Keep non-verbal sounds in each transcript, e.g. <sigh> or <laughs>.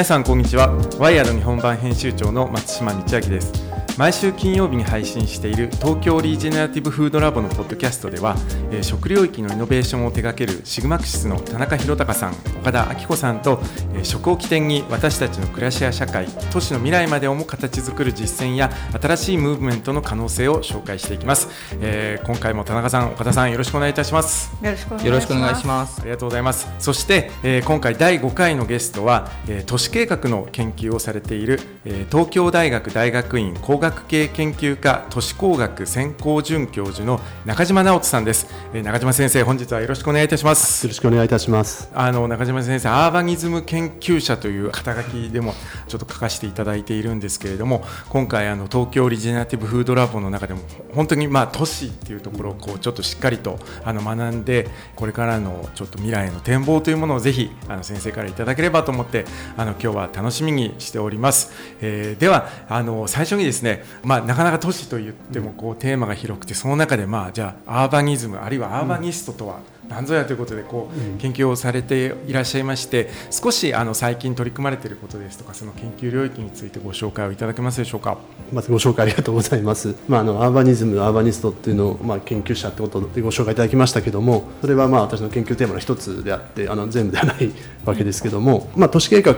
皆さんこんにちは。ワイヤード日本版編集長の松島道明です。毎週金曜日に配信している東京リージェネラティブフードラボのポッドキャストでは、えー、食領域のイノベーションを手掛けるシグマクシスの田中宏隆さん岡田明子さんと、えー、食を起点に私たちの暮らしや社会都市の未来までをも形作る実践や新しいムーブメントの可能性を紹介していきます、えー、今回も田中さん岡田さんよろしくお願いいたします。よろしくお願いします。ありがとうございます。そして、えー、今回第5回のゲストは、えー、都市計画の研究をされている、えー、東京大学大学院工学系研究科都市工学専攻准教授の中島直人さんです、えー、中島先生本日はよろしくお願いいたします。よろしくお願いいたします。あの中島先生アーバニズム研究者という肩書きでもちょっと書かせていただいているんですけれども今回あの東京リジェネラティブフードラボの中でも本当にまあ都市っていうところをこうちょっとしっかりとあの学んでこれからのちょっと未来の展望というものをぜひあの先生からいただければと思ってあの今日は楽しみにしております、えー、ではあの最初にですねまあなかなか都市と言ってもこうテーマが広くてその中でまあじゃあアーバニズムあるいはアーバニストとは何ぞやということでこう研究をされていらっしゃいまして少しあの最近取り組まれていることですとかその研究領域についてご紹介をいただけますでしょうか？まずご紹介ありがとうございます、まあ、あのアーバニズムアーバニストっていうのを、まあ、研究者ってことでご紹介いただきましたけどもそれはまあ私の研究テーマの一つであってあの全部ではないわけですけども、まあ、都市計画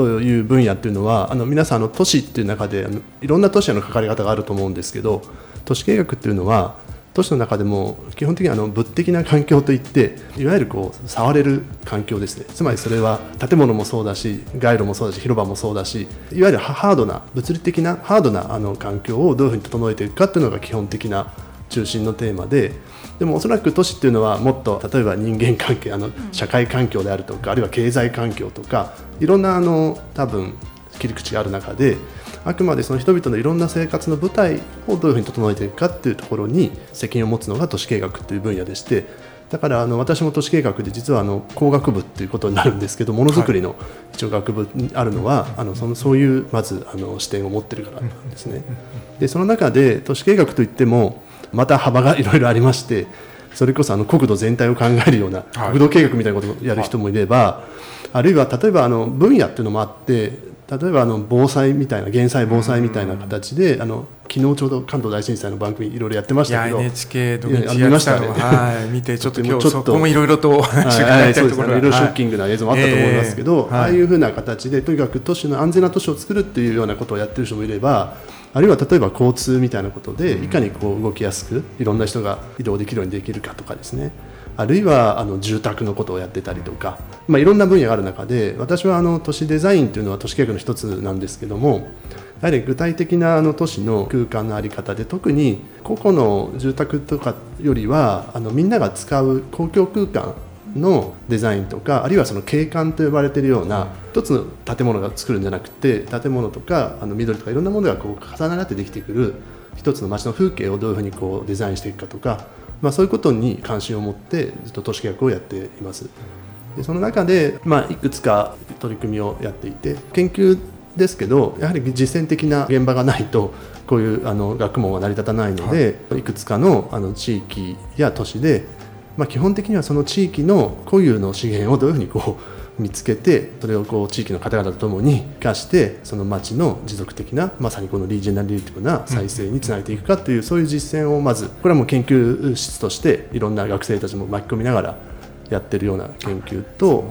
という分野っていうのはあの皆さんあの都市っていう中であのいろんな都市への関わり方があると思うんですけど都市計画っていうのは都市の中でも基本的にあの物的な環境といっていわゆるこう触れる環境ですね。つまりそれは建物もそうだし街路もそうだし広場もそうだしいわゆるハードな物理的なハードなあの環境をどういうふうに整えていくかっていうのが基本的な中心のテーマででもおそらく都市っていうのはもっと例えば人間関係あの社会環境であるとかあるいは経済環境とかいろんなあの多分切り口がある中であくまでその人々のいろんな生活の舞台をどういうふうに整えていくかっていうところに責任を持つのが都市計画という分野でしてだからあの私も都市計画で実はあの工学部っていうことになるんですけどものづくりの一応学部にあるのは、あのそのそういうまずあの視点を持ってるからなんですね。でその中で都市計画といってもまた幅がいろいろありましてそれこそあの国土全体を考えるような国土計画みたいなことをやる人もいれば、あるいは例えばあの分野っていうのもあって例えばあの防災みたいな減災防災みたいな形で、あの昨日ちょうど関東大震災の番組いろいろやってましたけど NHK 土日やったのはい。見てちょっと今日そこもいろいろと <laughs> 話が。いそうですね。いろいろショッキングな映像もあったと思いますけど、ああいうふうな形でとにかく都市の安全な都市を作るっていうようなことをやってる人もいればあるいは例えば交通みたいなことでいかにこう動きやすくいろんな人が移動できるようにできるかとかですね。あるいはあの住宅のことをやってたりとか、まあ、いろんな分野がある中で私はあの都市デザインというのは都市計画の一つなんですけどもやはり具体的なあの都市の空間の在り方で特に個々の住宅とかよりはあのみんなが使う公共空間のデザインとかあるいはその景観と呼ばれているような一つの建物が作るんじゃなくて建物とかあの緑とかいろんなものがこう重なってできてくる一つの街の風景をどういうふうにこうデザインしていくかとかまあ、そういうことに関心を持ってずっと都市計画をやっています。でその中で、まあ、いくつか取り組みをやっていて研究ですけどやはり実践的な現場がないとこういうあの学問は成り立たないので、はい、いくつかのあの地域や都市で、まあ、基本的にはその地域の固有の資源をどういうふうにこう見つけてそれをこう地域の方々とともに生かしてその町の持続的なまさにこのリージェナリティブな再生につなげていくかという、うん、そういう実践をまずこれはもう研究室としていろんな学生たちも巻き込みながらやってるような研究と。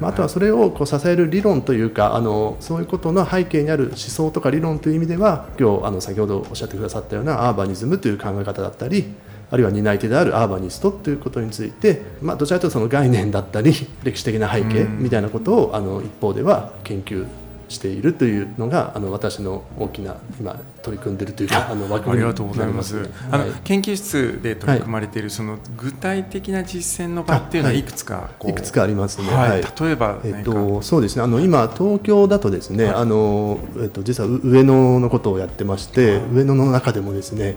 あとはそれをこう支える理論というかあのそういうことの背景にある思想とか理論という意味では今日あの先ほどおっしゃってくださったようなアーバニズムという考え方だったりあるいは担い手であるアーバニストということについて、まあ、どちらかというとその概念だったり <laughs> 歴史的な背景みたいなことをあの一方では研究しているというのがあの私の大きな今取り組んでいるというかあの枠組みになります。あの、はい、研究室で取り組まれているその具体的な実践の場っていうのはい。くつかいくつかありますね。はい、例えばえっとそうですね。あの今東京だとですね、あのえっと実は上野のことをやってまして、上野の中でもですね。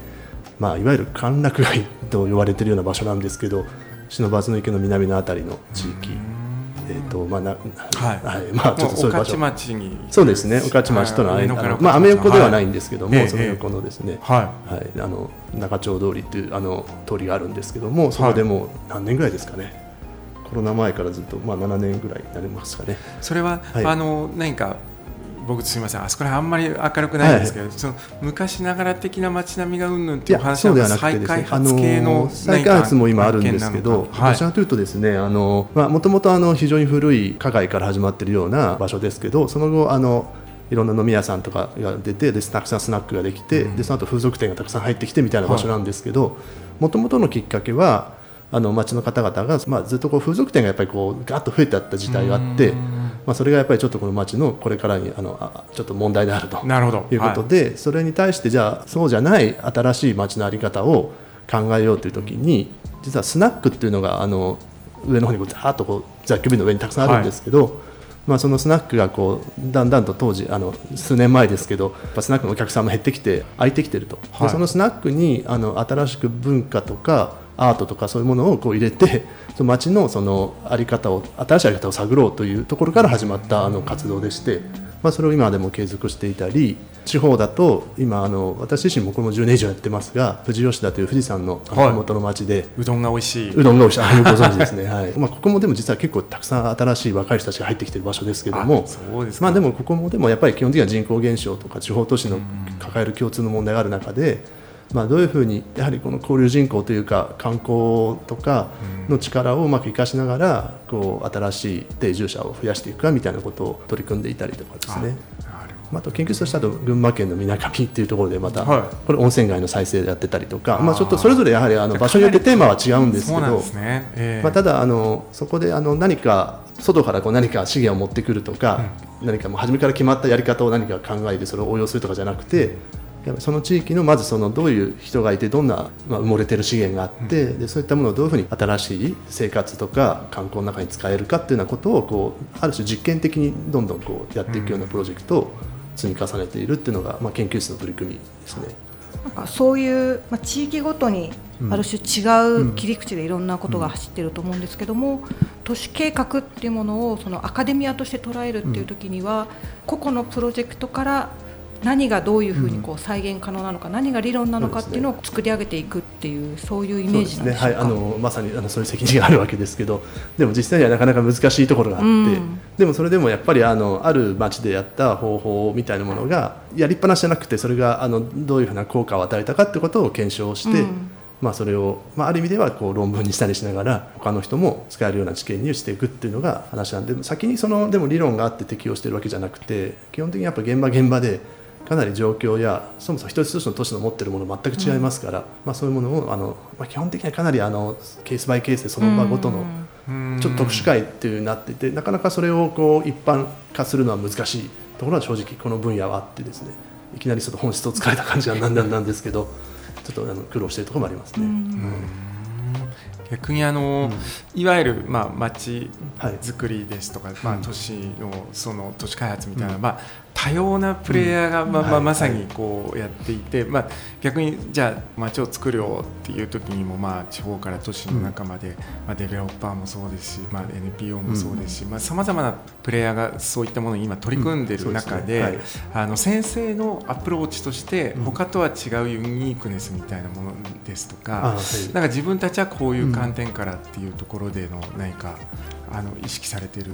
まあ、いわゆる歓楽街と言われているような場所なんですけど不忍池の南の辺りの地域。えーとまあなはい。はい、まあちょっとそういう場所。町に。そうですね。御徒町との間の。まあアメ横ではないんですけども、はい、その横のですね、はい、はい、あの中町通りっていうあの通りがあるんですけどもそこでもう何年ぐらいですかね。コロナ前からずっと、まあ、7年ぐらいになりますかね。それは、はい、あの何か僕すみません。あそこらあんまり明るくないんですけど、はい、その昔ながら的な街並みがうんぬんっていう話は再開発系の再開発も今あるんですけど、どちらかというとですねあのもともと非常に古い加害から始まっているような場所ですけどその後あのいろんな飲み屋さんとかが出てでたくさんスナックができて、うん、でその後風俗店がたくさん入ってきてみたいな場所なんですけどもともとのきっかけはあの町の方々が、まあ、ずっとこう風俗店がやっぱりこうガッと増えてあった時代があって、まあ、それがやっぱりちょっとこの町のこれからにあのちょっと問題であるということで、はい、それに対してじゃあそうじゃない新しい町の在り方を考えようという時に実はスナックっていうのがあの上の方にこうざーっとこう雑居ビルの上にたくさんあるんですけど、はい。まあ、そのスナックがこうだんだんと当時あの数年前ですけどスナックのお客さんも減ってきて空いてきてると、はい、そのスナックにあの新しく文化とかアートとかそういうものをこう入れて <laughs> その街のそのあり方を新しいあり方を探ろうというところから始まったあの活動でして、まあ、それを今でも継続していたり地方だと今あの私自身もこれも10年以上やってますが富士吉田という富士山の麓の町で、はい、うどんが美味しい。うどんが美味しい。あご存知ですね、はい。<laughs> まあ、ここもでも実は結構たくさん新しい若い人たちが入ってきている場所ですけどもまあ、でもここもでもやっぱり基本的には人口減少とか地方都市の抱える共通の問題がある中で、まあ、どういうふうにやはりこの交流人口というか観光とかの力をうまく生かしながらこう新しい定住者を増やしていくかみたいなことを取り組んでいたりとかですね。まあ、と研究としては群馬県のみなかみっていうところでまた、これ温泉街の再生でやってたりとかまあ、ちょっとそれぞれやはりあの場所によってテーマは違うんですけど。<laughs> まあ、ただあのそこであの何か外からこう何か資源を持ってくるとか、何かもう初めから決まったやり方を何か考えてそれを応用するとかじゃなくてその地域のまずそのどういう人がいてどんな、まあ、埋もれてる資源があって、でそういったものをどういうふうに新しい生活とか観光の中に使えるかっていうようなことをこうある種実験的にどんどんこうやっていくようなプロジェクトを積み重ねているっていうのが、まあ、研究室の取り組みですね。なんかそういう、まあ、地域ごとにある種違う切り口でいろんなことが走ってると思うんですけども、都市計画っていうものをそのアカデミアとして捉えるっていう時には、個々のプロジェクトから何がどういうふうにこう再現可能なのか、うん、何が理論なのかっていうのを作り上げていくっていうそういうイメージなんでしょうか、ね、はい、あのまさにあのそういう責任があるわけですけど <laughs> でも実際にはなかなか難しいところがあって、うん、でもそれでもやっぱりあのある町でやった方法みたいなものがやりっぱなしじゃなくてそれがあのどういうふうな効果を与えたかってことを検証して、うん。まあ、それを、まあ、ある意味ではこう論文にしたりしながら他の人も使えるような知見にしていくっていうのが話なんで先にそのでも理論があって適用してるわけじゃなくて基本的にやっぱ現場現場でかなり状況やそもそも一つ一つの都市の持っているもの全く違いますから、うん、まあ、そういうものをあの、まあ、基本的にはかなりあのケースバイケースでその場ごとのちょっと特殊会っていうなっていてなかなかそれをこう一般化するのは難しいところは正直この分野はあってですねいきなりちょっと本質を突かれた感じがなんだんなんですけどちょっとあの苦労しているところもありますね。逆にあの、うん、いわゆるまあ町づくりですとか、はい、まあ都市のその都市開発みたいな、うん、まあ多様なプレイヤーが、まあまあ、まさにこうやっていて、まあ、逆にじゃあ街を作るよっていう時にも、まあ、地方から都市の中まで、まあ、デベロッパーもそうですし、まあ、NPO もそうですしさまざ、まなプレイヤーがそういったものに今取り組んでいる中で,、はい、あの先生のアプローチとして他とは違うユニークネスみたいなものですとか,、なんか自分たちはこういう観点からっていうところでの何かあの意識されてる、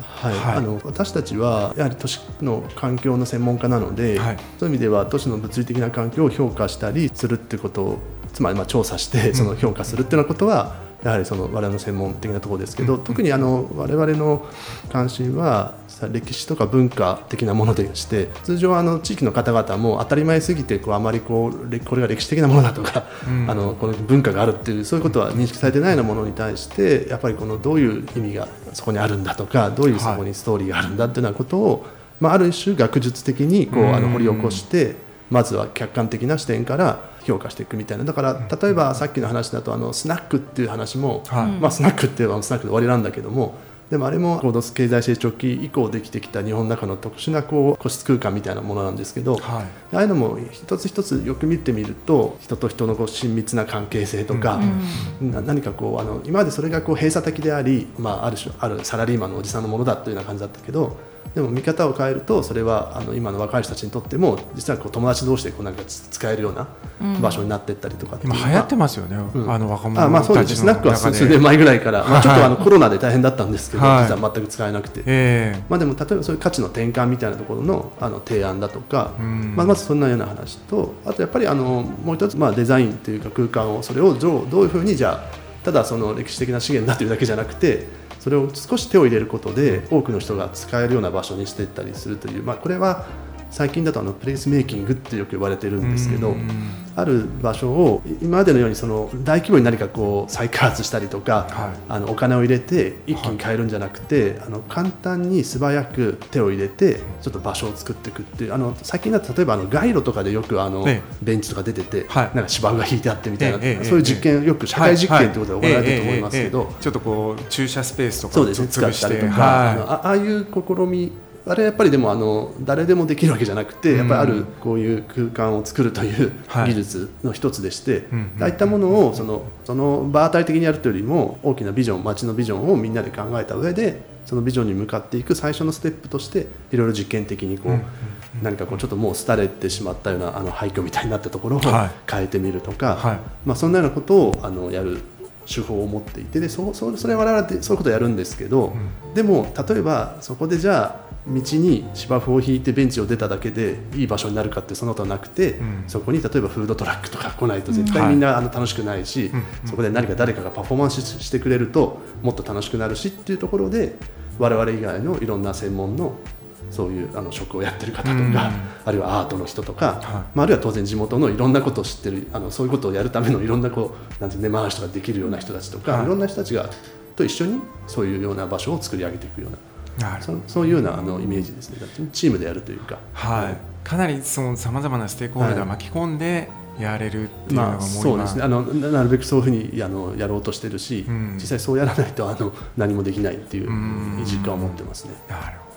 はい、はい、あの私たちはやはり都市の環境の専門家なので、はい、そういう意味では都市の物理的な環境を評価したりするってことをつまりまあ調査してその評価するっていうようなことは、やはりその我々の専門的なところですけど、特にあの我々の関心は歴史とか文化的なものでして通常あの地域の方々も当たり前すぎてこうあまりこうこれが歴史的なものだとか、うん、あのこの文化があるっていうそういうことは認識されてないようなものに対してやっぱりこのどういう意味がそこにあるんだとかどういうそこにストーリーがあるんだっていうようなことを、まあ、ある種学術的にこうあの掘り起こして、まずは客観的な視点から評価していくみたいな。だから例えばさっきの話だとあのスナックっていう話も、まあ、スナックっていうのはスナックで終わりなんだけどもでもあれも高度経済成長期以降できてきた日本の中の特殊なこう個室空間みたいなものなんですけど、はい、ああいうのも一つ一つよく見てみると人と人のこう親密な関係性とか、うん、何かこうあの今までそれがこう閉鎖的であり、まあ、ある種あるサラリーマンのおじさんのものだというような感じだったけどでも見方を変えるとそれはあの今の若い人たちにとっても実はこう友達同士でこうなんか使えるような場所になっていったりとか今流行ってますよね、うん、あの若者あまあそうです。スナックは数年前ぐらいから、まあ、ちょっとあの <laughs> コロナで大変だったんですけど、はい、実は全く使えなくて、えー、まあ、でも例えばそういう価値の転換みたいなところのあの提案だとか、まあ、まずそんなような話とあとやっぱりあのもう一つまあデザインというか空間をそれをどういうふうにじゃあただその歴史的な資源だというだけじゃなくてそれを少し手を入れることで多くの人が使えるような場所にしていったりするという、まあ、これは最近だとあのプレイスメイキングってよく言われてるんですけどある場所を今までのようにその大規模に何かこう再開発したりとか、はい、あのお金を入れて一気に変えるんじゃなくて、はい、あの簡単に素早く手を入れてちょっと場所を作っていくっていうあの最近だと例えばあの街路とかでよくあの、ベンチとか出てて、はい、なんか芝生が引いてあってみたいな、そういう実験よく社会実験ということで行われてると思いますけど、ちょっとこう駐車スペースとかそうですね使ったりとか、ああいう試みあれやっぱりでもあの誰でもできるわけじゃなくてやっぱりあるこういう空間を作るという技術の一つでして、ああいったものをそのその場当たり的にやるというよりも大きなビジョン街のビジョンをみんなで考えた上でそのビジョンに向かっていく最初のステップとしていろいろ実験的にこう、何かこうちょっともう廃れてしまったようなあの廃墟みたいになったところを変えてみるとか、はい、まあ、そんなようなことをあのやる手法を持っていてでそそそれは我々ってそういうことをやるんですけど、うん、でも例えばそこでじゃあ道に芝生を引いてベンチを出ただけでいい場所になるかってそのことはなくて、うん、そこに例えばフードトラックとか来ないと絶対みんなあの楽しくないし、そこで何か誰かがパフォーマンスしてくれるともっと楽しくなるしっていうところで我々以外のいろんな専門のそういうあの職をやってる方とか、うん、あるいはアートの人とか、はい、まあ、あるいは当然地元のいろんなことを知ってるあのそういうことをやるためのいろんなこうなんて根回しとかできるような人たちとか、はい、いろんな人たちがと一緒にそういうような場所を作り上げていくような。そそういうようなあのイメージですね。チームでやるというか、はい、かなりさまざまなステークホルダー巻き込んでやれるっていうのがもう、まあ、そうですね。あのなるべくそういうふうにあのやろうとしてるし、うん、実際そうやらないとあの何もできないっていう実感を持ってますね。なるほど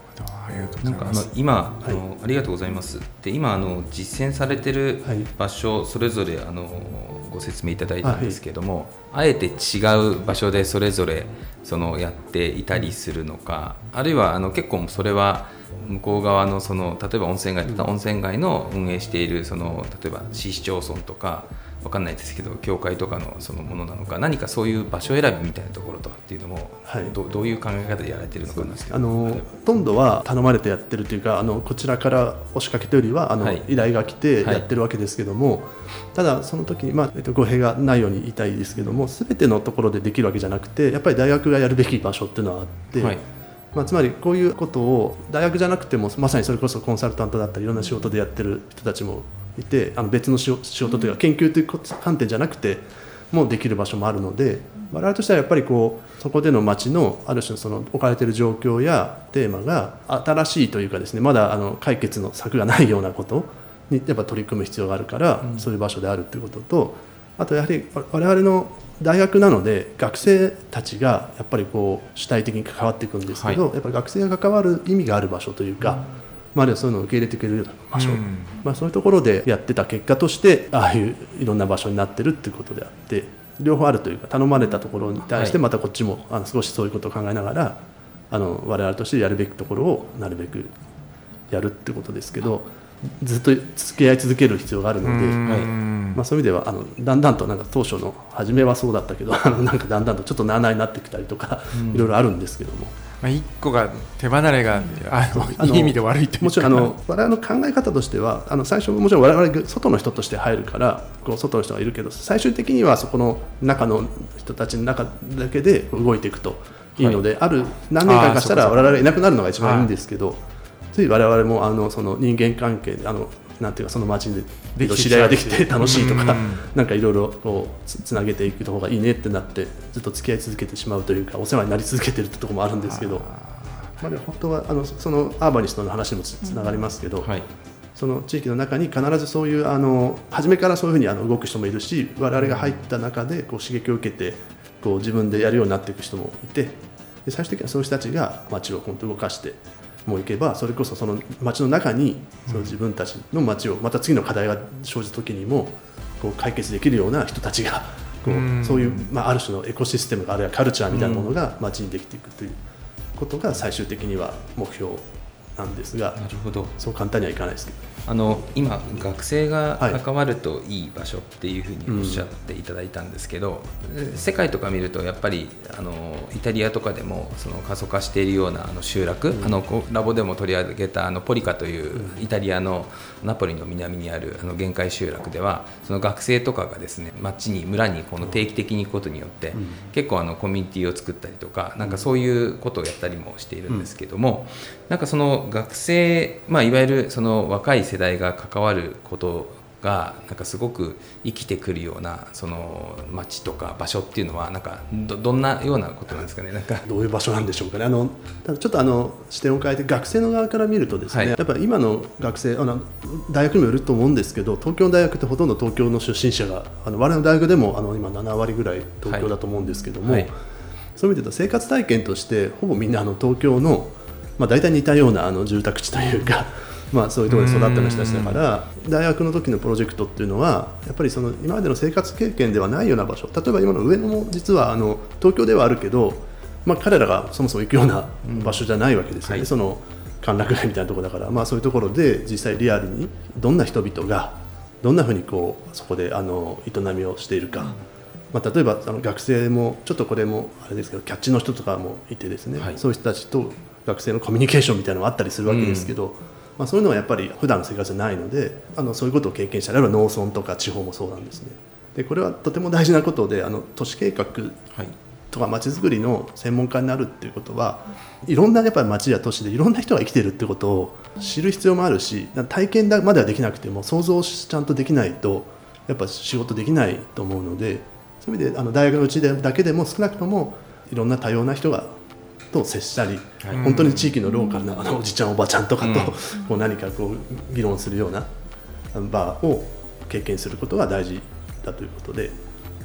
なんかあの今、はい、あのありがとうございます。で今あの実践されてる場所、それぞれあのご説明いただいたんですけども、あえて違う場所でそれぞれそのやっていたりするのかあるいはあの結構それは向こう側のその例えば温泉街だったら温泉街の運営しているその例えば市市町村とか分かんないですけど教会とかのそのものなのか何かそういう場所選びみたいなところとかっていうのも、はい、どどういう考え方でやられてるのかなあのほとんどは頼まれてやってるというかあのこちらから押しかけというよりはあの、はい、依頼が来てやってるわけですけども、はい、ただその時に、まあえっと、語弊がないように言いたいですけども全てのところでできるわけじゃなくてやっぱり大学がやるべき場所っていうのはあって。まあ、つまりこういうことを大学じゃなくてもまさにそれこそコンサルタントだったりいろんな仕事でやってる人たちもいてあの別の仕事というか研究という観点じゃなくてもできる場所もあるので我々としてはやっぱりこうそこでの町のある種その置かれている状況やテーマが新しいというかですねまだあの解決の策がないようなことにやっぱ取り組む必要があるから、そういう場所であるということとあとやはり我々の大学なので学生たちがやっぱりこう主体的に関わっていくんですけど、はい、やっぱり学生が関わる意味がある場所というか。うんまあ、あるいはそういうのを受け入れてくれるような場所、うん、まあ、そういうところでやってた結果としてああいういろんな場所になってるっていうことであって両方あるというか頼まれたところに対してまたこっちもあの少しそういうことを考えながらあの我々としてやるべきところをなるべくやるってことですけど。ずっと付き合い続ける必要があるので、はい。まあ、そういう意味ではあのだんだんとなんか当初の初めはそうだったけどあのなんかだんだんとちょっとなあなあになってきたりとか、いろいろあるんですけども。まあ、一個が手離れがあのいい意味で悪いというもちろんあの我々の考え方としてはあの最初もちろん我々が外の人として入るからこう外の人がいるけど最終的にはそこの中の人たちの中だけで動いていくといいので、はい、ある何年間かしたら我々がいなくなるのが一番いいんですけど、つい我々もあのその人間関係あのなんていうかその街で知り合いができて楽しいとか、なんかいろいろこうつなげていく方がいいねってなってずっと付き合い続けてしまうというかお世話になり続けてるってところもあるんですけどまあ、本当はあのそのアーバニストの話もつながりますけど、はい、その地域の中に必ずそういうあの初めからそういうふうにあの動く人もいるし我々が入った中でこう刺激を受けてこう自分でやるようになっていく人もいてで最終的にはその人たちが街を本当動かしてもういけばそれこそその街の中にその自分たちの街をまた次の課題が生じた時にもこう解決できるような人たちがこうそういう、まあ、ある種のエコシステムあるいはカルチャーみたいなものが街にできていくということが最終的には目標なんですがなるほど。そう簡単にはいかないですけどあの今学生が関わるといい場所っていうふうにおっしゃっていただいたんですけど、はいうん、世界とか見るとやっぱりあのイタリアとかでもその過疎化しているようなあの集落、うん、あのラボでも取り上げたあのポリカというイタリアのナポリの南にあるあの限界集落ではその学生とかがですね町に村にこの定期的に行くことによって、うん、結構あのコミュニティを作ったりとかなんかそういうことをやったりもしているんですけども、なんかその学生、まあ、いわゆるその若い世代が関わることがなんかすごく生きてくるようなその街とか場所っていうのはなんかどどんなようなことなんですかね？なんか。どういう場所なんでしょうかね？あのただちょっとあの視点を変えて学生の側から見るとですね、はい、やっぱり今の学生あの大学にもよると思うんですけど東京の大学ってほとんど東京の出身者があの我々の大学でもあの今7割ぐらい東京だと思うんですけども、はい。はい、そういう意味で言うと生活体験としてほぼみんなあの東京のまあ、大体似たようなあの住宅地というか、まあ、そういうところで育ったような人たちだから大学の時のプロジェクトっていうのはやっぱりその今までの生活経験ではないような場所。例えば今の上野も実はあの東京ではあるけど、まあ、彼らがそもそも行くような場所じゃないわけですよね。はい、その歓楽街みたいなところだから、まあ、そういうところで実際リアルにどんな人々がどんなふうにこうそこであの営みをしているか、まあ、例えばあの学生もちょっとこれもあれですけどキャッチの人とかもいてですね、はい、そういう人たちと学生のコミュニケーションみたいなのがあったりするわけですけど、うん、まあ、そういうのはやっぱり普段の生活じゃないのであのそういうことを経験した例えば農村とか地方もそうなんですね。でこれはとても大事なことであの都市計画とか街づくりの専門家になるっていうことはいろんなやっぱり街や都市でいろんな人が生きてるってことを知る必要もあるし体験まではできなくても想像ちゃんとできないとやっぱ仕事できないと思うのでそういう意味であの大学のうちでだけでも少なくともいろんな多様な人がと接したり、はい、本当に地域のローカルなあのおじちゃんおばちゃんとかと、こう何かこう議論するような場を経験することが大事だということで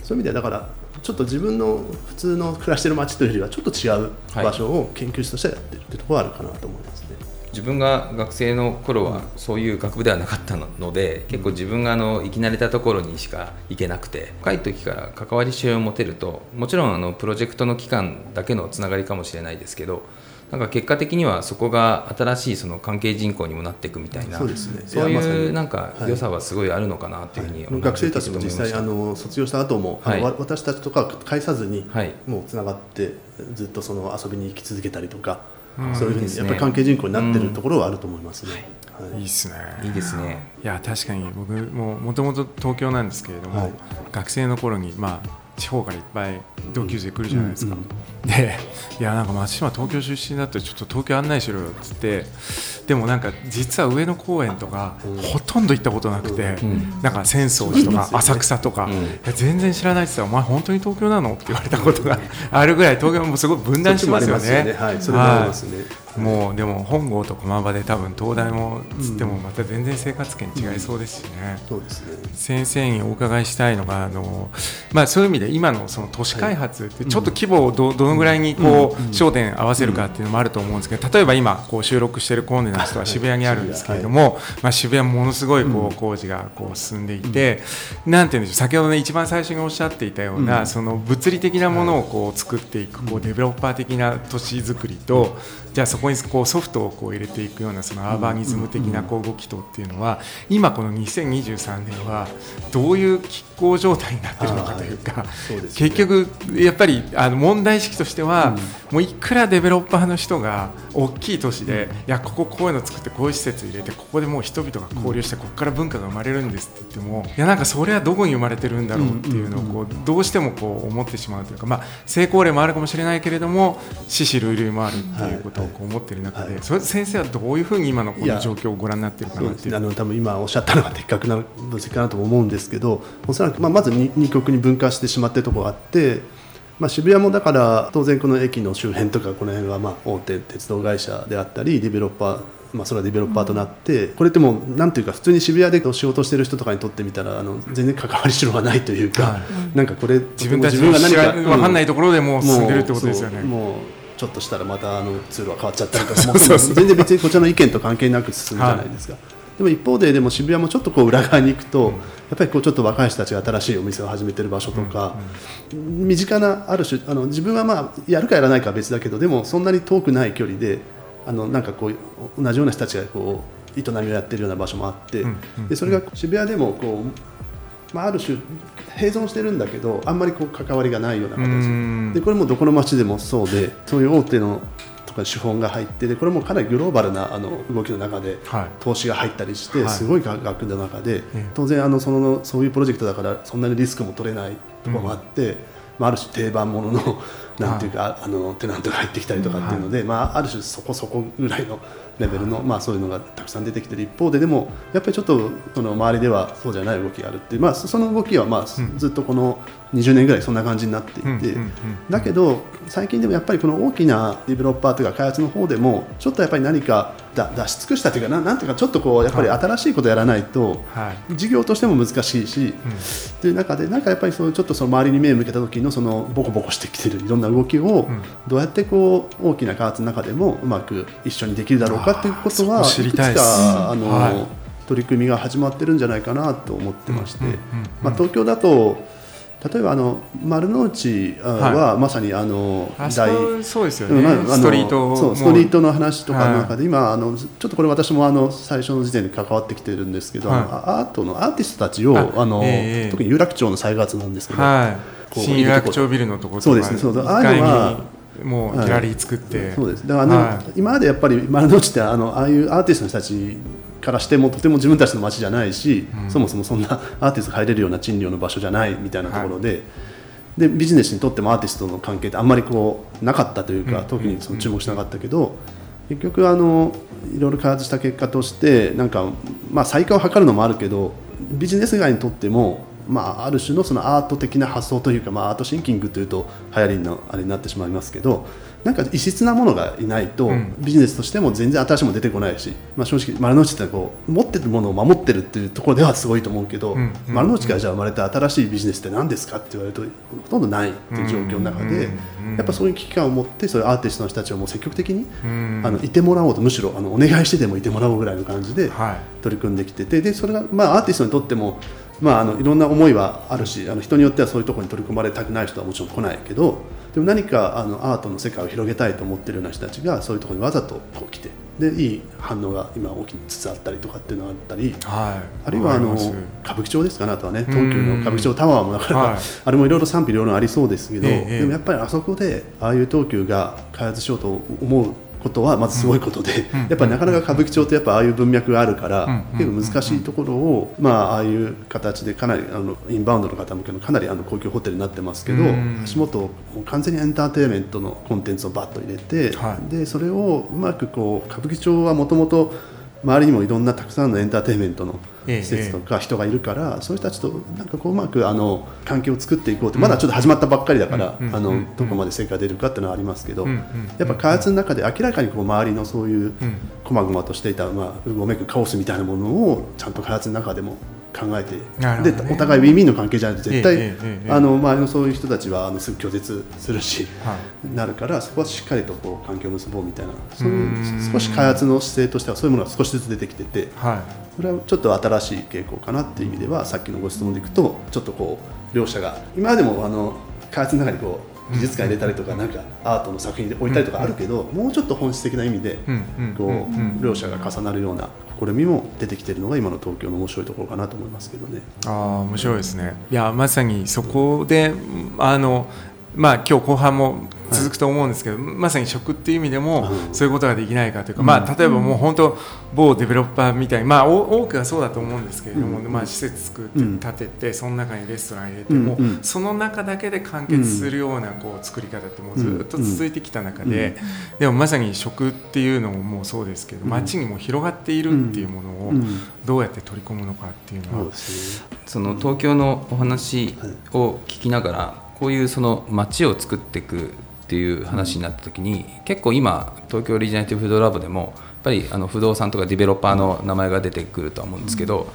そういう意味ではだからちょっと自分の普通の暮らしてる街というよりはちょっと違う場所を研究室としてやってるっていうところがあるかなと思いますね。自分が学生の頃はそういう学部ではなかったので結構自分があの生き慣れたところにしか行けなくて若い時から関わりしを持てるともちろんあのプロジェクトの期間だけのつながりかもしれないですけどなんか結果的にはそこが新しいその関係人口にもなっていくみたいなそうです、ね、そういうなんか良さはすごいあるのかなというふうに、はい、学生たちも実際あの卒業した後も、はい、私たちとか返さずに、はい、もうつながってずっとその遊びに行き続けたりとか。そういうふうにやっぱり関係人口になってるところはあると思いますね。いいですね。いいですね。いや確かに僕ももともと東京なんですけれども、はい、学生の頃にまあ地方からいっぱい同級生来るじゃないですか、うんうん、でいやなんか松島東京出身だったらちょっと東京案内しろよっつってでもなんか実は上野公園とか、ほとんど行ったことなくて、なんか浅草寺とか浅草とか、全然知らないって言ったらお前本当に東京なの？って言われたことがあるぐらい東京もすごい分断しますよね。はい、それもありますね。もうでも本郷と駒場で多分東大もつってもまた全然生活圏違いそうですしね、そうですね。先生にお伺いしたいのがあの、まあ、そういう意味で今のその都市開発ってちょっと規模をどどのぐらいにこう焦点合わせるかっていうのもあると思うんですけど例えば今こう収録しているコンデナンスとは渋谷にあるんですけれども、まあ、渋谷ものすごいこう工事がこう進んでいて、なんていうんでしょう先ほどね一番最初におっしゃっていたような、その物理的なものをこう作っていくこうデベロッパー的な都市づくりとじゃあそこにこうソフトをこう入れていくようなそのアーバニズム的なこう動きとっていうのは今この2023年はどういう拮抗状態になってるのかというか、結局やっぱりあの問題意識としては、もういくらデベロッパーの人が大きい都市で、いやこここういうの作ってこういう施設入れてここでもう人々が交流してここから文化が生まれるんですって言ってもいやなんかそれはどこに生まれてるんだろうっていうのをこうどうしてもこう思ってしまうというか、まあ、成功例もあるかもしれないけれども死死類類もあるっていうことをこう思っている中で、それ先生はどういうふうに今のこの状況をご覧になっているかなっていうあの多分今おっしゃったのが的確な分析かなと思うんですけどおそらくまあまず 2, 2極に分化してしまっているところがあって。まあ、渋谷もだから当然この駅の周辺とかこの辺はまあ大手鉄道会社であったりディベロッパーまあ、それはディベロッパーとなって、これってもうなんていうか普通に渋谷で仕事してる人とかにとってみたらあの全然関わりしろがないというか、はい、なんかこれ自分たちが何か分かんないところでもう進んでるってことですよね。もうちょっぱりまたあの通路が変わっちゃったりとか <laughs> 全然別にこちらの意見と関係なく進むじゃないですか。はい。でも一方ででも渋谷もちょっとこう裏側に行くと、やっぱりこうちょっと若い人たちが新しいお店を始めてる場所とか、身近なある種あの自分はまあやるかやらないかは別だけどでもそんなに遠くない距離であのなんかこう同じような人たちがこう営みをやってるような場所もあって、でそれが渋谷でもこう、まあ、ある種併存してるんだけどあんまりこう関わりがないような形。でこれもどこの街でもそうでそういう大手のとか資本が入ってでこれもかなりグローバルなあの動きの中で投資が入ったりして、すごい価格の中で、当然あのそのそういうプロジェクトだからそんなにリスクも取れないところもあって、まあ、ある種定番もののなんていうか、あのテナントが入ってきたりとかっていうので、まあ、ある種そこそこぐらいのレベルの、まあ、そういうのがたくさん出てきている。一方ででもやっぱりちょっとその周りではそうじゃない動きがあるっていう、まあ、その動きはまあずっとこの20年ぐらいそんな感じになっていて、だけど最近でもやっぱりこの大きなディベロッパーというか開発の方でもちょっとやっぱり何か出し尽くしたというかななんていうかちょっとこうやっぱり新しいことやらないと、事業としても難しいし、という中でなんかやっぱりそのちょっとその周りに目を向けた時のそのボコボコしてきてるいろんな動きをどうやってこう大きな開発の中でもうまく一緒にできるだろうかということはいくつかあの、取り組みが始まってるんじゃないかなと思ってまして、まあ、東京だと例えばあの丸の内はまさにあの大そうですよね、ストリートそうストリートの話とかの中で今あのちょっとこれ私もあの最初の時点で関わってきてるんですけど、アートのアーティストたちをあの、特に有楽町の再発なんですけど、新有楽町ビルのところそうですねそうああいうのはもうギャラリー作って、そうです。だから、はい、今までやっぱり丸の内ってあのああいうアーティストの人たちからしてもとても自分たちの街じゃないし、うん、そもそもそんなアーティストが入れるような賃料の場所じゃないみたいなところではい、でビジネスにとってもアーティストの関係ってあんまりこうなかったというか、特にその注目しなかったけど、結局あのいろいろ開発した結果としてなんか、まあ、再開を図るのもあるけどビジネス街にとってもまあ、ある種のそのアート的な発想というか、まあ、アートシンキングというと流行りのあれになってしまいますけどなんか異質なものがいないと、ビジネスとしても全然新しいもの出てこないし、まあ、正直丸の内ってこう持ってるものを守ってるっていうところではすごいと思うけど、丸の内からじゃあ生まれた新しいビジネスって何ですかって言われるとほとんどないっていう状況の中で、やっぱそういう危機感を持ってそういうアーティストの人たちをもう積極的に、あのいてもらおうとむしろあのお願いしてでもいてもらおうぐらいの感じで取り組んできててでそれが、まあ、アーティストにとってもまあ、あのいろんな思いはあるしあの人によってはそういうところに取り組まれたくない人はもちろん来ないけどでも何かあのアートの世界を広げたいと思ってるような人たちがそういうところにわざとこう来てでいい反応が今起きつつあったりとかっていうのがあったり、はい、あるいはあの歌舞伎町ですかねあとはね東急の歌舞伎町タワーもなかなか、はい、あれもいろいろ賛否両論ありそうですけど、ええ、でもやっぱりあそこでああいう東急が開発しようと思うことはまずすごいことで、やっぱりなかなか歌舞伎町ってやっぱああいう文脈があるから、結構難しいところを、まあ、ああいう形でかなりあのインバウンドの方向けのかなりあの高級ホテルになってますけど、足元完全にエンターテインメントのコンテンツをバッと入れて、でそれをうまくこう歌舞伎町はもともと周りにもいろんなたくさんのエンターテインメントの施設とか人がいるから、そういう人たちとなんかこううまくあの関係を作っていこうってまだちょっと始まったばっかりだから、あのどこまで成果が出るかっていうのはありますけど、やっぱ開発の中で明らかにこう周りのそういうこまごまとしていた、まあ、うごめくカオスみたいなものをちゃんと開発の中でも考えて、ね、でお互いウィンウィンの関係じゃないと絶対、あの周りのそういう人たちはあのすぐ拒絶するし、はい、なるからそこはしっかりとこう関係を結ぼうみたいなそういう少し開発の姿勢としてはそういうものが少しずつ出てきてて、はい、それはちょっと新しい傾向かなっていう意味ではさっきのご質問でいくとちょっとこう両者が今までもあの開発の中にこう美術館入れたりとかなんかアートの作品で置いたりとかあるけど、もうちょっと本質的な意味でこう両者が重なるような試みも出てきているのが今の東京の面白いところかなと思いますけどね。あ面白いですねいやまさにそこであのまあ今日後半も続くと思うんですけど、はい、まさに食っていう意味でもそういうことができないかというか、うん、まあ、例えばもう本当某デベロッパーみたいに、まあ、多くはそうだと思うんですけれども、うん、まあ、施設作って建てて、その中にレストラン入れても、その中だけで完結するようなこう作り方ってもうずっと続いてきた中で、でもまさに食っていうのもそうですけど街にも広がっているっていうものをどうやって取り込むのかっていうのは、その東京のお話を聞きながらこういうその街を作っていくっていう話になった時に結構今東京オリジナリティフードラボでもやっぱりあの不動産とかディベロッパーの名前が出てくるとは思うんですけど、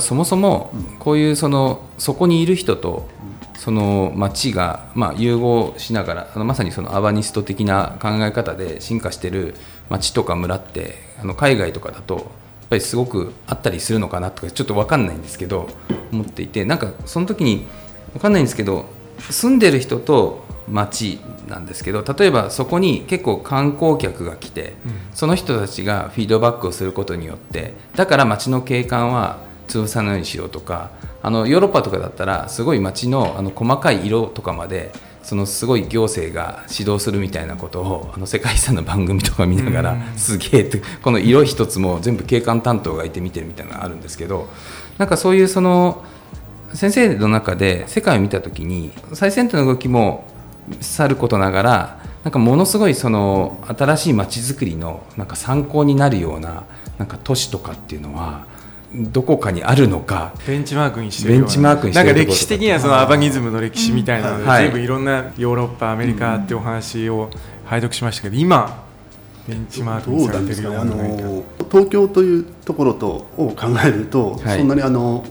そもそもこういうそのそこにいる人とその街がまあ融合しながらあのまさにそのアバニスト的な考え方で進化してる街とか村ってあの海外とかだとやっぱりすごくあったりするのかなとかちょっと分かんないんですけど思っていてなんかその時に分かんないんですけど住んでる人と街なんですけど例えばそこに結構観光客が来て、うん、その人たちがフィードバックをすることによってだから街の景観は潰さないようにしようとかあのヨーロッパとかだったらすごい街のあの細かい色とかまでそのすごい行政が指導するみたいなことをあの世界遺産の番組とか見ながら、すげえってこの色一つも全部景観担当がいて見てるみたいなのがあるんですけどなんかそういうその先生の中で世界を見た時に最先端の動きもさることながらなんかものすごいその新しい街づくりのなんか参考になるようななんか都市とかっていうのはどこかにあるのかベンチマークにしてベンチマークにしてなんか歴史的にはそのアバニズムの歴史みたいなので、全部いろんなヨーロッパアメリカってお話を拝読しましたけど今ベンチマークにされてるような、ね、東京というところとを考えると、はい、そんなにあの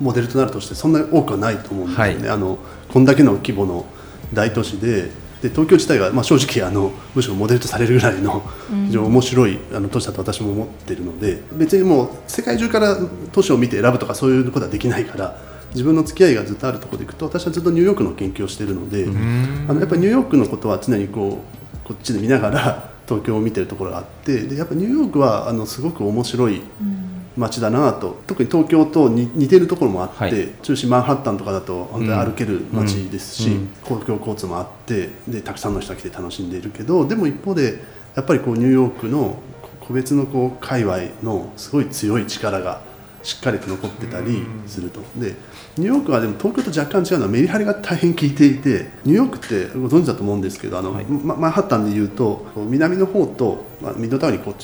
モデルとなるとしてそんなに多くはないと思うんですよね、はい、あのこんだけの規模の大都市でで東京自体が、まあ、正直あのむしろモデルとされるぐらいの非常に面白いあの都市だと私も思っているので別にもう世界中から都市を見て選ぶとかそういうことはできないから自分の付き合いがずっとあるところでいくと私はずっとニューヨークの研究をしているのであのやっぱりニューヨークのことは常にこうこっちで見ながら東京を見てるところがあってでやっぱニューヨークはあのすごく面白い。街だなと。特に東京と似てるところもあって、はい、中心マンハッタンとかだと本当に歩ける街ですし、うん、公共交通もあってでたくさんの人が来て楽しんでいるけどでも一方でやっぱりこうニューヨークの個別のこう界隈のすごい強い力がしっかりと残ってたりすると。でニューヨークはでも東京と若干違うのはメリハリが大変効いていてニューヨークってご存知だと思うんですけどあの、はい、マンハッタンでいうと南の方と、まあ、ミッドタウンにこう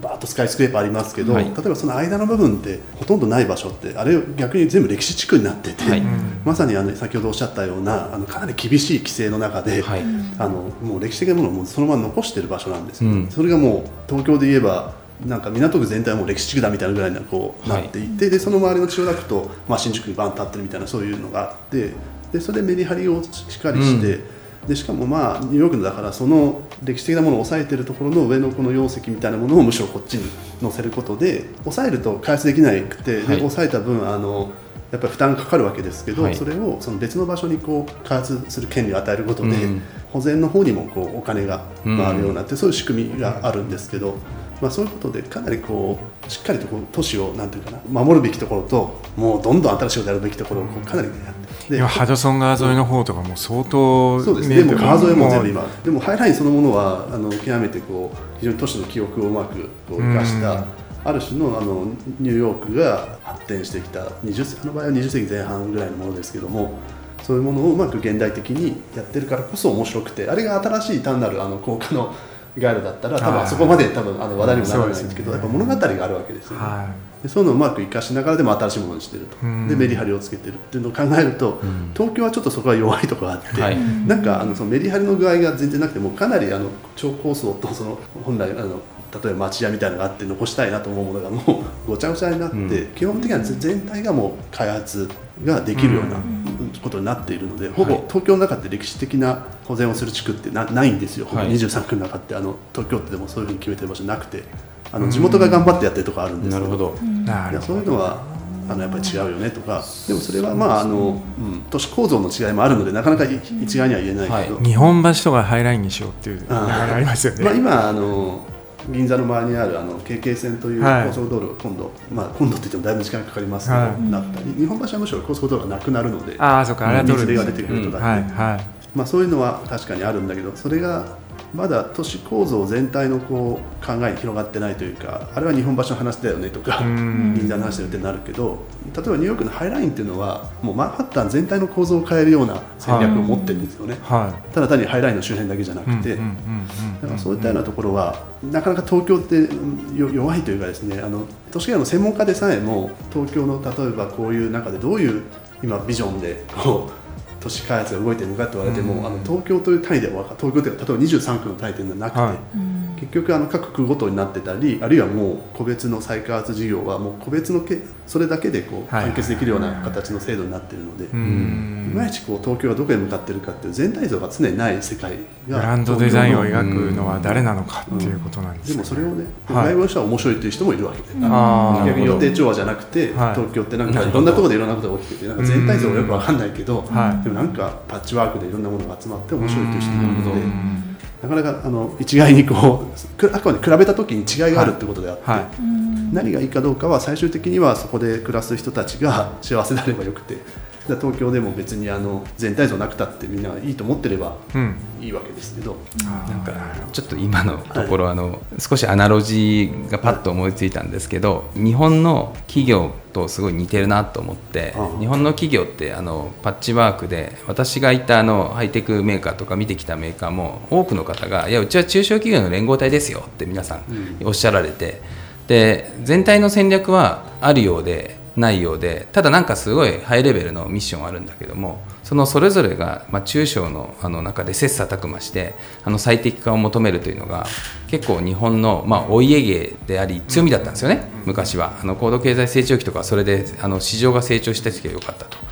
バーッとスカイスクレーパーありますけど、はい、例えばその間の部分ってほとんどない場所ってあれ逆に全部歴史地区になってて、はい、まさにあの先ほどおっしゃったようなあのかなり厳しい規制の中で、はい、あのもう歴史的なものをそのまま残している場所なんです。よ、うん、それがもう東京で言えばなんか港区全体はもう歴史地区だみたいなぐらいにこうなっていて、でその周りの千代田区と、まあ、新宿にバンと立ってるみたいなそういうのがあってでそれでメリハリをしっかりして。うんでしかもまあニューヨークのだからその歴史的なものを抑えているところの上のこの容積みたいなものをむしろこっちに載せることで抑えると開発できなくて、で抑えた分あのやっぱり負担がかかるわけですけど、はい、それをその別の場所にこう開発する権利を与えることで、うん、保全の方にもこうお金が回るようになって、うん、そういう仕組みがあるんですけど、まあ、そういうことでかなりこうしっかりとこう都市をなんていうかな守るべきところともうどんどん新しいことやるべきところをこうかなりやって。で今ハドソン川沿いの方とかも相当、そうですね。でも川沿いも全部今でもハイラインそのものはあの極めてこう非常に都市の記憶をうまくこう生かした、ある種のあのニューヨークが発展してきた20あの場合は20世紀前半ぐらいのものですけどもそういうものをうまく現代的にやってるからこそ面白くてあれが新しい単なるあの高架のガイドだったら多分そこまで多分あの話題にもならないんですけど、やっぱ物語があるわけですよね。はい。でそういうのをうまく生かしながらでも新しいものにしてると、でメリハリをつけてるっていうのを考えると、東京はちょっとそこは弱いところがあって、はい、なんかあのそのメリハリの具合が全然なくてもかなりあの超高層とその本来あの例えば町屋みたいなのがあって残したいなと思うものがもうごちゃごちゃになって、うん、基本的には全体がもう開発ができるようなことになっているので、ほぼ東京の中って歴史的な保全をする地区ってなないんですよ、はい、23区の中ってあの東京ってでもそういうふうに決めてる場所なくて。あの地元が頑張ってやってるとこあるんですけど、なるほど。そういうのはあのやっぱり違うよねとか。でもそれはまああの、うん、都市構造の違いもあるのでなかなか一概には言えないけど、はい、日本橋とかハイラインにしようっていう流れありますよね。まあ、今あの銀座の周りにあるあの京京線という高速道路、はい、今度、まあ、今度って言ってもだいぶ時間かかりますけど、はい、なったり日本橋はむしろ高速道路がなくなるのであそっかあれは水が出てくるとか、ね、うんはいはい。まあ、そういうのは確かにあるんだけどそれがまだ都市構造全体のこう考えに広がってないというかあれは日本橋の話だよねとか銀座の話だよってなるけど例えばニューヨークのハイラインっていうのはもうマンハッタン全体の構造を変えるような戦略を持ってるんですよね、はい、ただ単にハイラインの周辺だけじゃなくて。だからそういったようなところはなかなか東京って弱いというかですねあの都市計画の専門家でさえも東京の例えばこういう中でどういう今ビジョンでこう都市開発が動いてるのかって言われても、うん、あの東京という単位では東京というか例えば23区の単位というのはなくて、はい、結局あの各区ごとになってたりあるいはもう個別の再開発事業はもう個別のけそれだけでこう完結できるような形の制度になっているので、いまいちこう東京はどこへ向かっているかっていう全体像が常にない世界がブランドデザインを描くのは誰なのかっていうことなんです、ね、でもそれをね外部の人は面白いっていう人もいるわけで、逆に予定調和じゃなくて、東京ってなんかいろんなところでいろんなことが起きててなんか全体像がよく分かんないけど、でもなんかパッチワークでいろんなものが集まって面白いという人もいるので。なかなかあの一概にこうあくまで比べた時に違いがあるってことであって、はい。はい、何がいいかどうかは最終的にはそこで暮らす人たちが幸せであればよくて東京でも別にあの全体像なくたってみんながいいと思ってればいいわけですけど、うん、なんかちょっと今のところ、はい、あの少しアナロジーがパッと思いついたんですけど、日本の企業とすごい似てるなと思って日本の企業ってあのパッチワークで私がいたあのハイテクメーカーとか見てきたメーカーも多くの方がいやうちは中小企業の連合体ですよって皆さん。おっしゃられて、で全体の戦略はあるようでないようでただなんかすごいハイレベルのミッションあるんだけどもそのそれぞれが、まあ、中小のあの中で切磋琢磨してあの最適化を求めるというのが結構日本の、まあ、お家芸であり強みだったんですよね昔はあの高度経済成長期とかそれであの市場が成長した時が良かったと。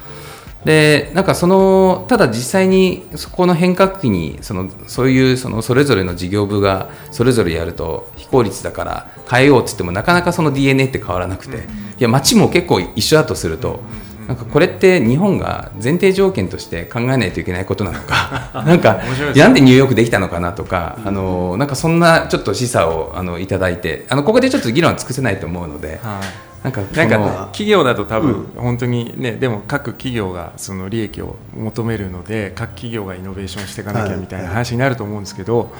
でなんかそのただ実際にそこの変革期にそのそういうそのそれぞれの事業部がそれぞれやると非効率だから変えようって言ってもなかなかその DNA って変わらなくて、いや街も結構一緒だとすると。なんかこれって日本が前提条件として考えないといけないことなのか <laughs> なんかなんでニューヨークできたのかなとかあのなんかそんなちょっと示唆をあのいただいてあのここでちょっと議論は尽くせないと思うので、はいなんかなんか企業だと多分本当にね、でも各企業がその利益を求めるので各企業がイノベーションしていかなきゃみたいな話になると思うんですけど、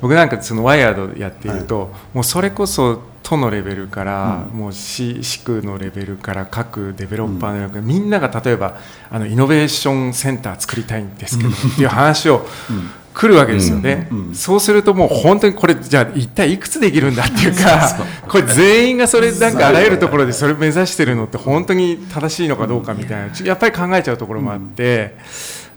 僕なんかそのワイヤードやっていると、もうそれこそ都のレベルから、もう市市区のレベルから各デベロッパーのレベル、みんなが例えばあのイノベーションセンター作りたいんですけど、っていう話を来るわけですよね、うんうん、そうするともう本当にこれじゃあ一体いくつできるんだっていうかこれ全員がそれなんかあらゆるところでそれ目指してるのって本当に正しいのかどうかみたいなやっぱり考えちゃうところもあって。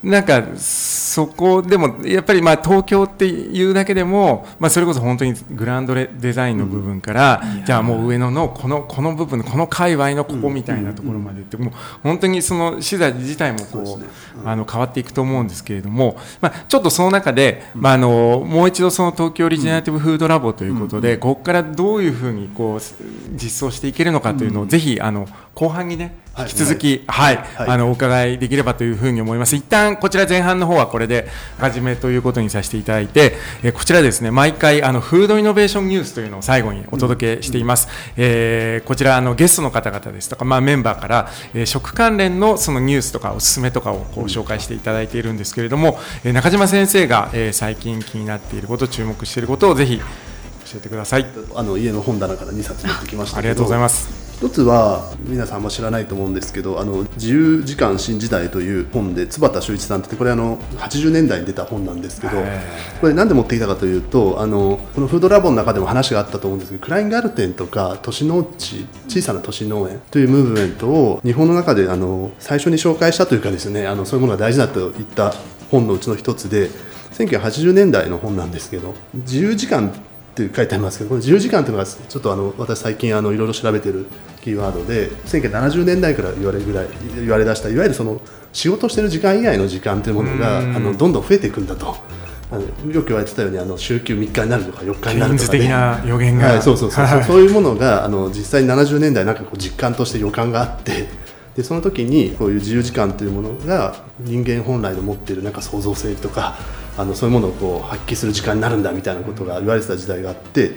なんかそこでもやっぱりまあ東京っていうだけでも、まあ、それこそ本当にグランドデザインの部分から、じゃあもう上野のこのこの部分この界隈のここみたいなところまでってもう本当にその資材自体もこうあの変わっていくと思うんですけれども、まあ、ちょっとその中で、まあ、あのもう一度その東京オリジナリティブフードラボということで、ここからどういうふうにこう実装していけるのかというのをぜひあの後半にね引き続き、はい、はい、あのお伺いできればというふうに思います。一旦こちら前半の方はこれで始めということにさせていただいて、えこちらですね毎回あのフードイノベーションニュースというのを最後にお届けしています。うん、えー、こちらあのゲストの方々ですとかまあメンバーから、えー、食関連のそのニュースとかおすすめとかをこう紹介していただいているんですけれども、えー、中島先生が、えー、最近気になっていること注目していることをぜひ教えてください。あの家の本棚から2冊持ってきましたありがとうございます。一つは皆さんも知らないと思うんですけど「あの自由時間新時代」という本で津畑修一さんってこれあの80年代に出た本なんですけどこれ何で持ってきたかというとあのこのフードラボの中でも話があったと思うんですけどクラインガルテンとか都市農地小さな都市農園というムーブメントを日本の中であの最初に紹介したというかですねあのそういうものが大事だといった本のうちの一つで1980年代の本なんですけど自由時間って書いてありますけどこの自由時間というのがちょっとあの私最近あのいろいろ調べてるキーワードで1970年代から言われるぐらい言われだしたいわゆるその仕事してる時間以外の時間というものがあのどんどん増えていくんだと。あのよく言われてたようにあの週休3日になるとか4日になるとか、ね、な予言が、はい、そうそうそうそう。そういうものがあの実際に70年代なんかこう実感として予感があって。でその時にこういう自由時間というものが人間本来の持っているなんか創造性とかあのそういうものをこう発揮する時間になるんだみたいなことが言われてた時代があって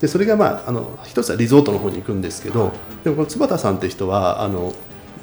でそれがまああの一つはリゾートの方に行くんですけどでもこの坪田さんって人はあの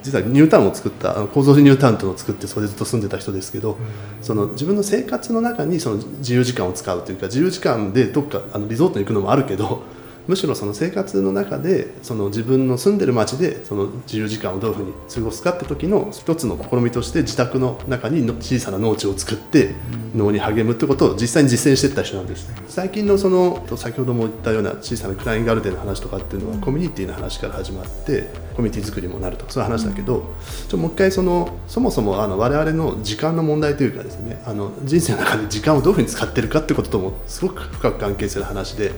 実はニュータウンを作った構造寺ニュータウンというのを作ってそれずっと住んでた人ですけど、その自分の生活の中にその自由時間を使うというか自由時間でどっかあのリゾートに行くのもあるけどむしろその生活の中でその自分の住んでる街でその自由時間をどういうふうに過ごすかって時の一つの試みとして自宅の中に小さな農地を作って農に励むってことを実際に実践していった人なんです最近のその先ほども言ったような小さなクラインガルデンの話とかっていうのはコミュニティの話から始まってコミュニティ作りもなるとそういう話だけどちょもう一回そのそもそもあの我々の時間の問題というかですねあの人生の中で時間をどういうふうに使ってるかってことともすごく深く関係する話で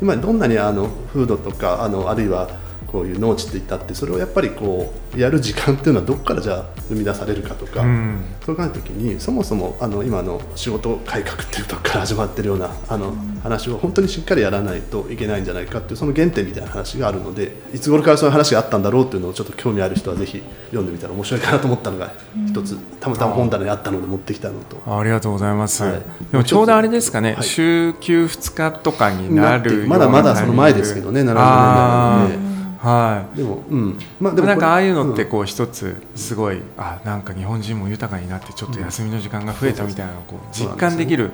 今どんなにあのフードとかあのあるいはこういう農地っていったってそれをやっぱりこうやる時間っていうのはどこからじゃあ生み出されるかとか、うん、そう考えた時にそもそもあの今の仕事改革っていうとこから始まってるようなあの話を本当にしっかりやらないといけないんじゃないかっていうその原点みたいな話があるのでいつ頃からそういう話があったんだろうっていうのをちょっと興味ある人はぜひ読んでみたら面白いかなと思ったのが一つたまたま本棚にあったので持ってきたのと。ありがとうございます、はい、でもちょうどあれですかね、はい、週休2日とかになるまだまだその前ですけどね70年代なので。はい、でも、うん、まあ、でもなんかああいうのってこう一つすごい、うん、あなんか日本人も豊かになってちょっと休みの時間が増えたみたいなのをこう実感できる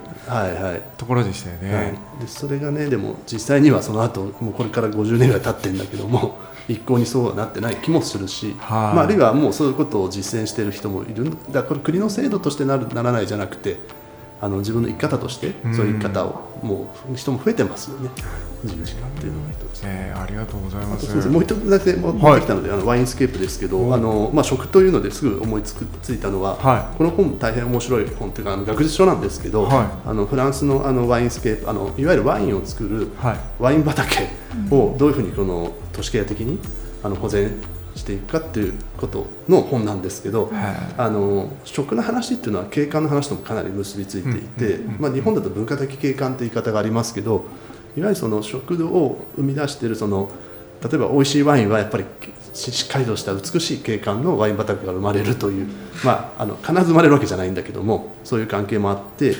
ところでしたよね。はい、でそれがねでも実際にはその後もうこれから50年ぐらい経ってるんだけども <laughs> 一向にそうはなってない気もするし、はい、まあ、あるいはもうそういうことを実践している人もいるだ。これ国の制度としてなるならないじゃなくてあの自分の生き方としてそういう生き方をもう人も増えてますよね。自由時間っていうのが一つ、えー、ありがとうございます。もう一つだけ持ってきたので、はい、あのワインスケープですけど、あのまあ、食というのですぐ思いつくついたのは、はい、この本大変面白い本というかあの学術書なんですけど、はい、あのフランスのあのワインスケープあのいわゆるワインを作るワイン畑をどういうふうにこの都市計的にあの保全していくかっていうことの本なんですけど、あの食の話っていうのは景観の話ともかなり結びついていて、まあ、日本だと文化的景観って言い方がありますけどいわゆるその食堂を生み出しているその例えば美味しいワインはやっぱりしっかりとした美しい景観のワイン畑が生まれるという、まあ、あの必ず生まれるわけじゃないんだけどもそういう関係もあって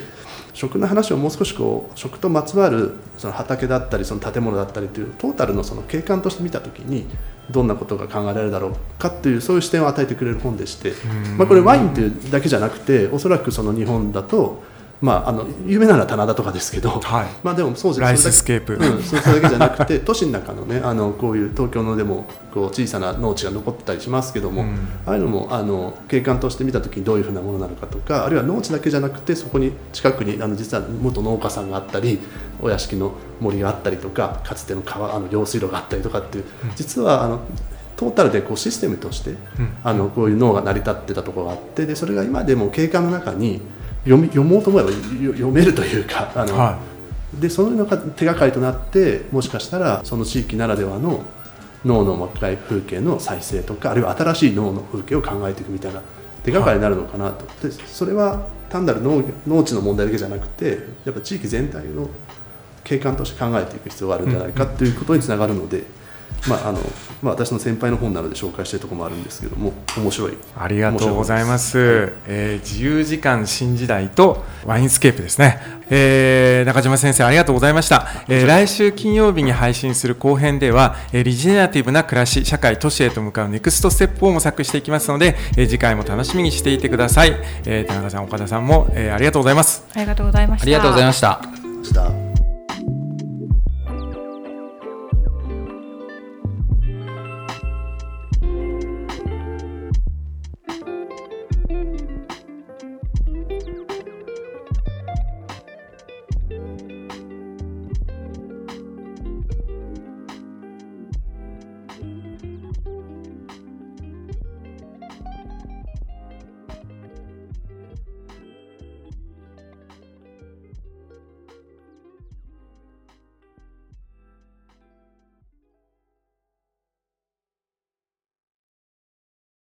食の話をもう少しこう食とまつわるその畑だったりその建物だったりというトータルのその景観として見た時にどんなことが考えられるだろうかっていうそういう視点を与えてくれる本でして、まあ、これワインというだけじゃなくておそらくその日本だとまあ、あの有名なのは棚田とかですけど、はい、まあでもそうじゃライススケープ、うん、それだけじゃなくて <laughs> 都市の中のねあのこういう東京のでもこう小さな農地が残ってたりしますけども、うん、ああいうのもあの景観として見た時にどういうふうなものなのかとかあるいは農地だけじゃなくてそこに近くにあの実は元農家さんがあったりお屋敷の森があったりとかかつての川あの用水路があったりとかっていう実はあのトータルでこうシステムとして、うん、あのこういう脳が成り立ってたところがあってでそれが今でも景観の中に読み読もうと思えば読めるというかあの、はい、でそういうのが手がかりとなってもしかしたらその地域ならではの脳の若い風景の再生とかあるいは新しい脳の風景を考えていくみたいな手がかりになるのかなと、はい、でそれは単なる農農地の問題だけじゃなくてやっぱ地域全体の景観として考えていく必要があるんじゃないかということにつながるので。まああのまあ、私の先輩の本なので紹介しているところもあるんですけども面白い。ありがとうございます、はい、えー、自由時間新時代とワインスケープですね、えー、中島先生ありがとうございました、えー、来週金曜日に配信する後編では、えー、 regenerative な暮らし社会都市へと向かう next step を模索していきますので、えー、次回も楽しみにしていてください、えー、田中さん岡田さんも、えー、ありがとうございます。ありがとうございました。ありがとうございました